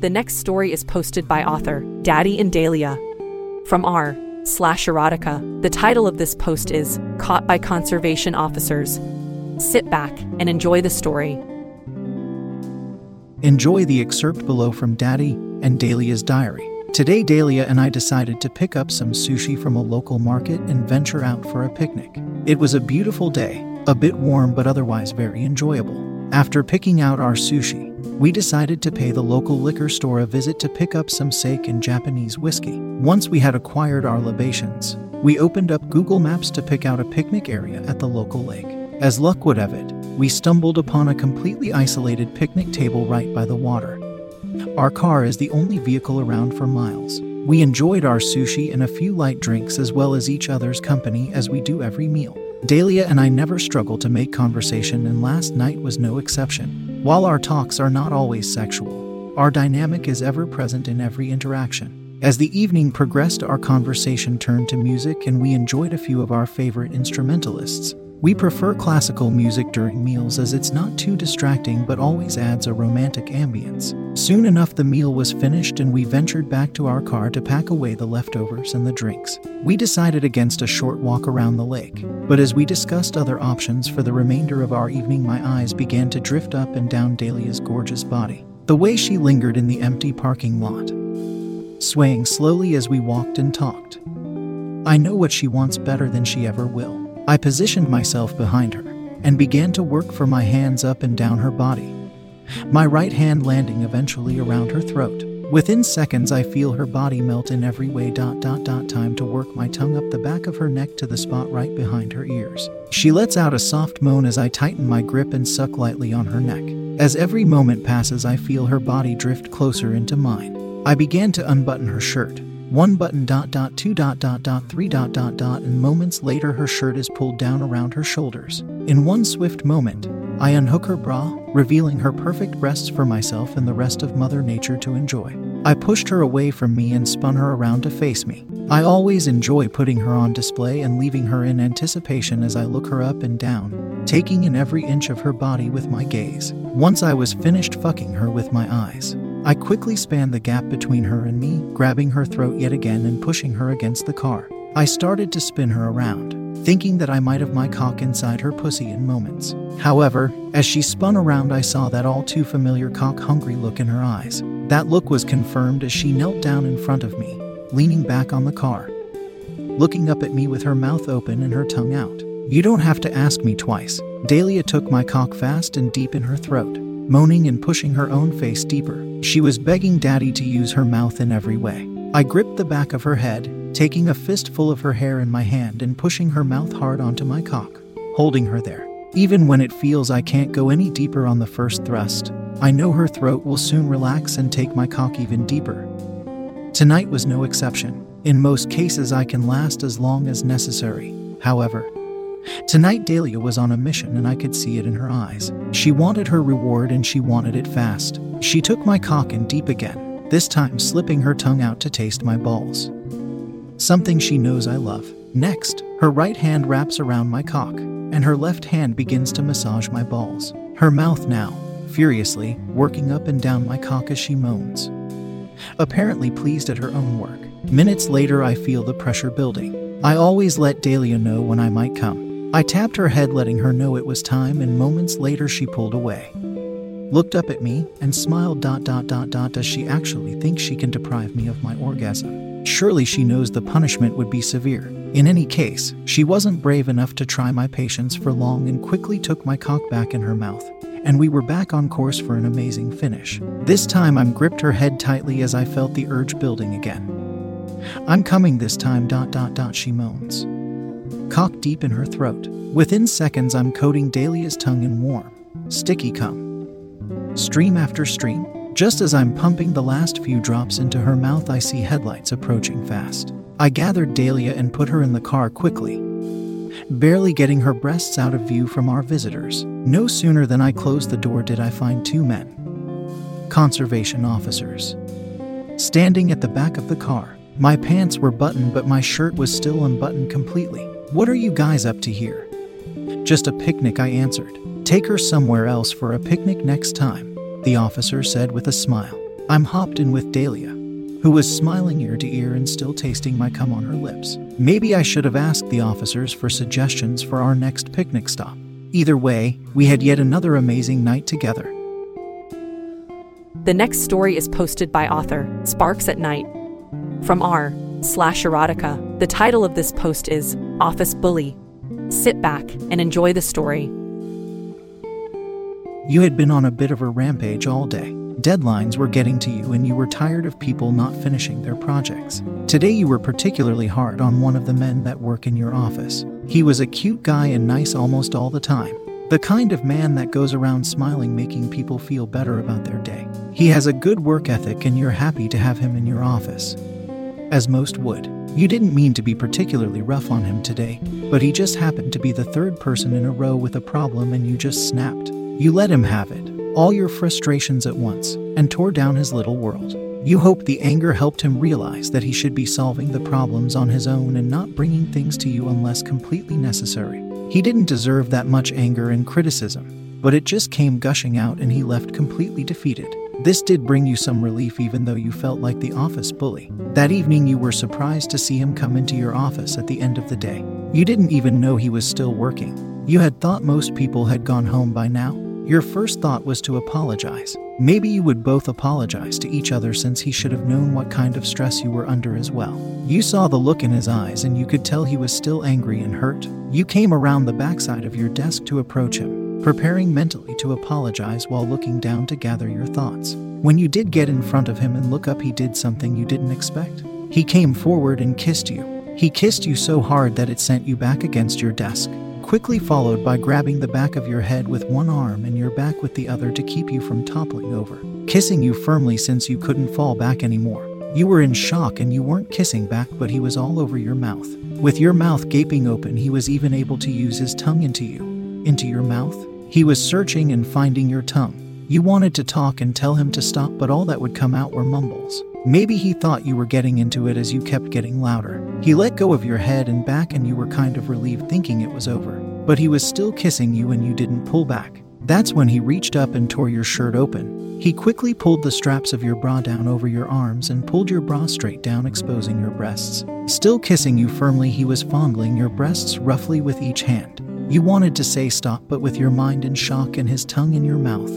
The next story is posted by author Daddy and Dahlia from r slash erotica. The title of this post is Caught by Conservation Officers. Sit back and enjoy the story. Enjoy the excerpt below from Daddy and Dahlia's diary. Today, Dahlia and I decided to pick up some sushi from a local market and venture out for a picnic. It was a beautiful day, a bit warm but otherwise very enjoyable. After picking out our sushi, we decided to pay the local liquor store a visit to pick up some sake and Japanese whiskey. Once we had acquired our libations, we opened up Google Maps to pick out a picnic area at the local lake. As luck would have it, we stumbled upon a completely isolated picnic table right by the water. Our car is the only vehicle around for miles. We enjoyed our sushi and a few light drinks as well as each other's company as we do every meal. Dahlia and I never struggle to make conversation, and last night was no exception. While our talks are not always sexual, our dynamic is ever present in every interaction. As the evening progressed, our conversation turned to music, and we enjoyed a few of our favorite instrumentalists. We prefer classical music during meals as it's not too distracting but always adds a romantic ambience. Soon enough, the meal was finished and we ventured back to our car to pack away the leftovers and the drinks. We decided against a short walk around the lake, but as we discussed other options for the remainder of our evening, my eyes began to drift up and down Dahlia's gorgeous body. The way she lingered in the empty parking lot, swaying slowly as we walked and talked. I know what she wants better than she ever will. I positioned myself behind her and began to work for my hands up and down her body, my right hand landing eventually around her throat. Within seconds, I feel her body melt in every way. Dot dot dot. Time to work my tongue up the back of her neck to the spot right behind her ears. She lets out a soft moan as I tighten my grip and suck lightly on her neck. As every moment passes, I feel her body drift closer into mine. I began to unbutton her shirt, one button dot dot two dot dot dot three dot dot dot and moments later her shirt is pulled down around her shoulders. In one swift moment, I unhook her bra, revealing her perfect breasts for myself and the rest of Mother Nature to enjoy. I pushed her away from me and spun her around to face me. I always enjoy putting her on display and leaving her in anticipation as I look her up and down, taking in every inch of her body with my gaze. Once I was finished fucking her with my eyes, I quickly spanned the gap between her and me, grabbing her throat yet again and pushing her against the car. I started to spin her around, thinking that I might have my cock inside her pussy in moments. However, as she spun around, I saw that all too familiar cock hungry look in her eyes. That look was confirmed as she knelt down in front of me, leaning back on the car, looking up at me with her mouth open and her tongue out. You don't have to ask me twice. Dahlia took my cock fast and deep in her throat moaning and pushing her own face deeper. She was begging Daddy to use her mouth in every way. I gripped the back of her head, taking a fistful of her hair in my hand and pushing her mouth hard onto my cock, holding her there. Even when it feels I can't go any deeper on the first thrust, I know her throat will soon relax and take my cock even deeper. Tonight was no exception. In most cases, I can last as long as necessary. However, Tonight, Dahlia was on a mission, and I could see it in her eyes. She wanted her reward, and she wanted it fast. She took my cock in deep again, this time slipping her tongue out to taste my balls. Something she knows I love. Next, her right hand wraps around my cock, and her left hand begins to massage my balls. Her mouth now, furiously, working up and down my cock as she moans. Apparently pleased at her own work. Minutes later, I feel the pressure building. I always let Dahlia know when I might come. I tapped her head, letting her know it was time, and moments later she pulled away. Looked up at me and smiled. Dot dot dot dot. Does she actually think she can deprive me of my orgasm? Surely she knows the punishment would be severe. In any case, she wasn't brave enough to try my patience for long and quickly took my cock back in her mouth. And we were back on course for an amazing finish. This time I'm gripped her head tightly as I felt the urge building again. I'm coming this time, dot dot dot, she moans. Cock deep in her throat. Within seconds, I'm coating Dahlia's tongue in warm, sticky cum. Stream after stream, just as I'm pumping the last few drops into her mouth, I see headlights approaching fast. I gathered Dahlia and put her in the car quickly, barely getting her breasts out of view from our visitors. No sooner than I closed the door did I find two men, conservation officers, standing at the back of the car. My pants were buttoned, but my shirt was still unbuttoned completely. What are you guys up to here? Just a picnic, I answered. Take her somewhere else for a picnic next time the officer said with a smile. I'm hopped in with Dahlia, who was smiling ear to ear and still tasting my cum on her lips. Maybe I should have asked the officers for suggestions for our next picnic stop. Either way, we had yet another amazing night together. The next story is posted by author Sparks at Night from r slash erotica. The title of this post is Office Bully. Sit back and enjoy the story. You had been on a bit of a rampage all day. Deadlines were getting to you, and you were tired of people not finishing their projects. Today, you were particularly hard on one of the men that work in your office. He was a cute guy and nice almost all the time. The kind of man that goes around smiling, making people feel better about their day. He has a good work ethic, and you're happy to have him in your office. As most would. You didn't mean to be particularly rough on him today, but he just happened to be the third person in a row with a problem, and you just snapped. You let him have it, all your frustrations at once, and tore down his little world. You hoped the anger helped him realize that he should be solving the problems on his own and not bringing things to you unless completely necessary. He didn't deserve that much anger and criticism, but it just came gushing out and he left completely defeated. This did bring you some relief, even though you felt like the office bully. That evening, you were surprised to see him come into your office at the end of the day. You didn't even know he was still working. You had thought most people had gone home by now, your first thought was to apologize. Maybe you would both apologize to each other since he should have known what kind of stress you were under as well. You saw the look in his eyes and you could tell he was still angry and hurt. You came around the backside of your desk to approach him, preparing mentally to apologize while looking down to gather your thoughts. When you did get in front of him and look up, he did something you didn't expect. He came forward and kissed you. He kissed you so hard that it sent you back against your desk quickly followed by grabbing the back of your head with one arm and your back with the other to keep you from toppling over, kissing you firmly since you couldn't fall back anymore. You were in shock and you weren't kissing back, but he was all over your mouth. With your mouth gaping open, he was even able to use his tongue into you. Into your mouth? He was searching and finding your tongue. You wanted to talk and tell him to stop, but all that would come out were mumbles. Maybe he thought you were getting into it as you kept getting louder. He let go of your head and back, and you were kind of relieved thinking it was over. But he was still kissing you and you didn't pull back. That's when he reached up and tore your shirt open. He quickly pulled the straps of your bra down over your arms and pulled your bra straight down, exposing your breasts. Still kissing you firmly, he was fondling your breasts roughly with each hand. You wanted to say stop, but with your mind in shock and his tongue in your mouth,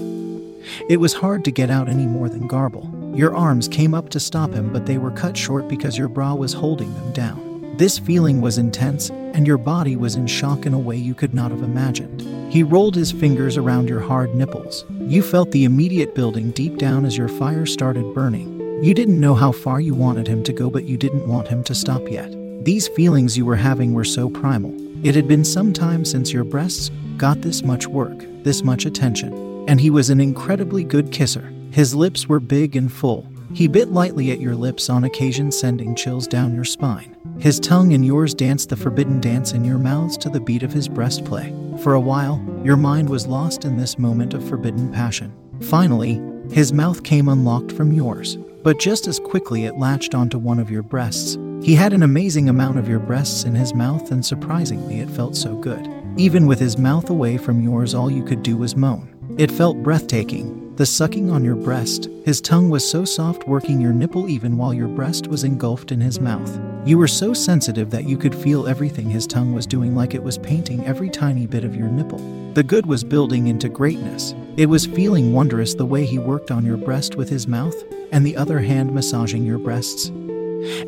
it was hard to get out any more than garble. Your arms came up to stop him, but they were cut short because your bra was holding them down. This feeling was intense, and your body was in shock in a way you could not have imagined. He rolled his fingers around your hard nipples. You felt the immediate building deep down as your fire started burning. You didn't know how far you wanted him to go, but you didn't want him to stop yet. These feelings you were having were so primal. It had been some time since your breasts got this much work, this much attention, and he was an incredibly good kisser. His lips were big and full. He bit lightly at your lips on occasion, sending chills down your spine. His tongue and yours danced the forbidden dance in your mouths to the beat of his breastplay. For a while, your mind was lost in this moment of forbidden passion. Finally, his mouth came unlocked from yours, but just as quickly it latched onto one of your breasts. He had an amazing amount of your breasts in his mouth, and surprisingly, it felt so good. Even with his mouth away from yours, all you could do was moan. It felt breathtaking, the sucking on your breast, his tongue was so soft working your nipple even while your breast was engulfed in his mouth. You were so sensitive that you could feel everything his tongue was doing, like it was painting every tiny bit of your nipple. The good was building into greatness. It was feeling wondrous the way he worked on your breast with his mouth, and the other hand massaging your breasts.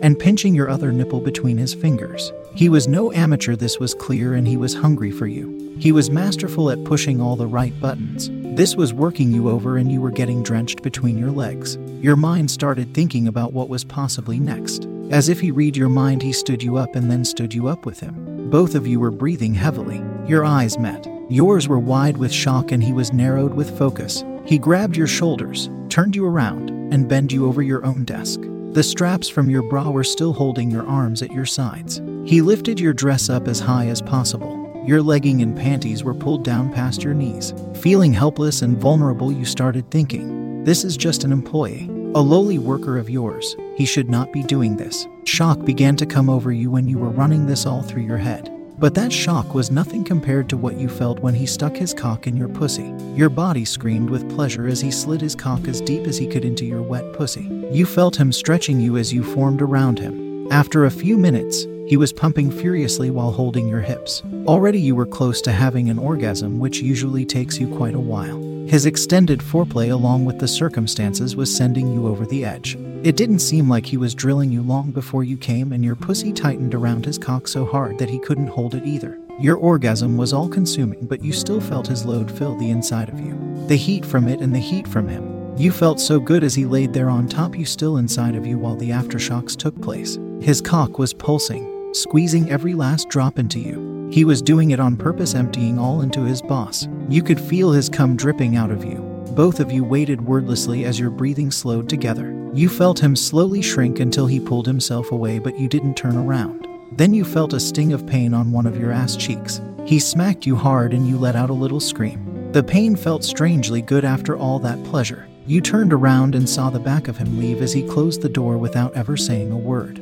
And pinching your other nipple between his fingers. He was no amateur, this was clear, and he was hungry for you. He was masterful at pushing all the right buttons. This was working you over, and you were getting drenched between your legs. Your mind started thinking about what was possibly next. As if he read your mind, he stood you up and then stood you up with him. Both of you were breathing heavily. Your eyes met. Yours were wide with shock, and he was narrowed with focus. He grabbed your shoulders, turned you around, and bent you over your own desk. The straps from your bra were still holding your arms at your sides. He lifted your dress up as high as possible. Your legging and panties were pulled down past your knees. Feeling helpless and vulnerable, you started thinking, This is just an employee, a lowly worker of yours. He should not be doing this. Shock began to come over you when you were running this all through your head. But that shock was nothing compared to what you felt when he stuck his cock in your pussy. Your body screamed with pleasure as he slid his cock as deep as he could into your wet pussy. You felt him stretching you as you formed around him. After a few minutes, he was pumping furiously while holding your hips. Already you were close to having an orgasm, which usually takes you quite a while. His extended foreplay, along with the circumstances, was sending you over the edge. It didn't seem like he was drilling you long before you came, and your pussy tightened around his cock so hard that he couldn't hold it either. Your orgasm was all consuming, but you still felt his load fill the inside of you. The heat from it and the heat from him. You felt so good as he laid there on top you still inside of you while the aftershocks took place. His cock was pulsing, squeezing every last drop into you. He was doing it on purpose, emptying all into his boss. You could feel his cum dripping out of you. Both of you waited wordlessly as your breathing slowed together. You felt him slowly shrink until he pulled himself away, but you didn't turn around. Then you felt a sting of pain on one of your ass cheeks. He smacked you hard and you let out a little scream. The pain felt strangely good after all that pleasure. You turned around and saw the back of him leave as he closed the door without ever saying a word.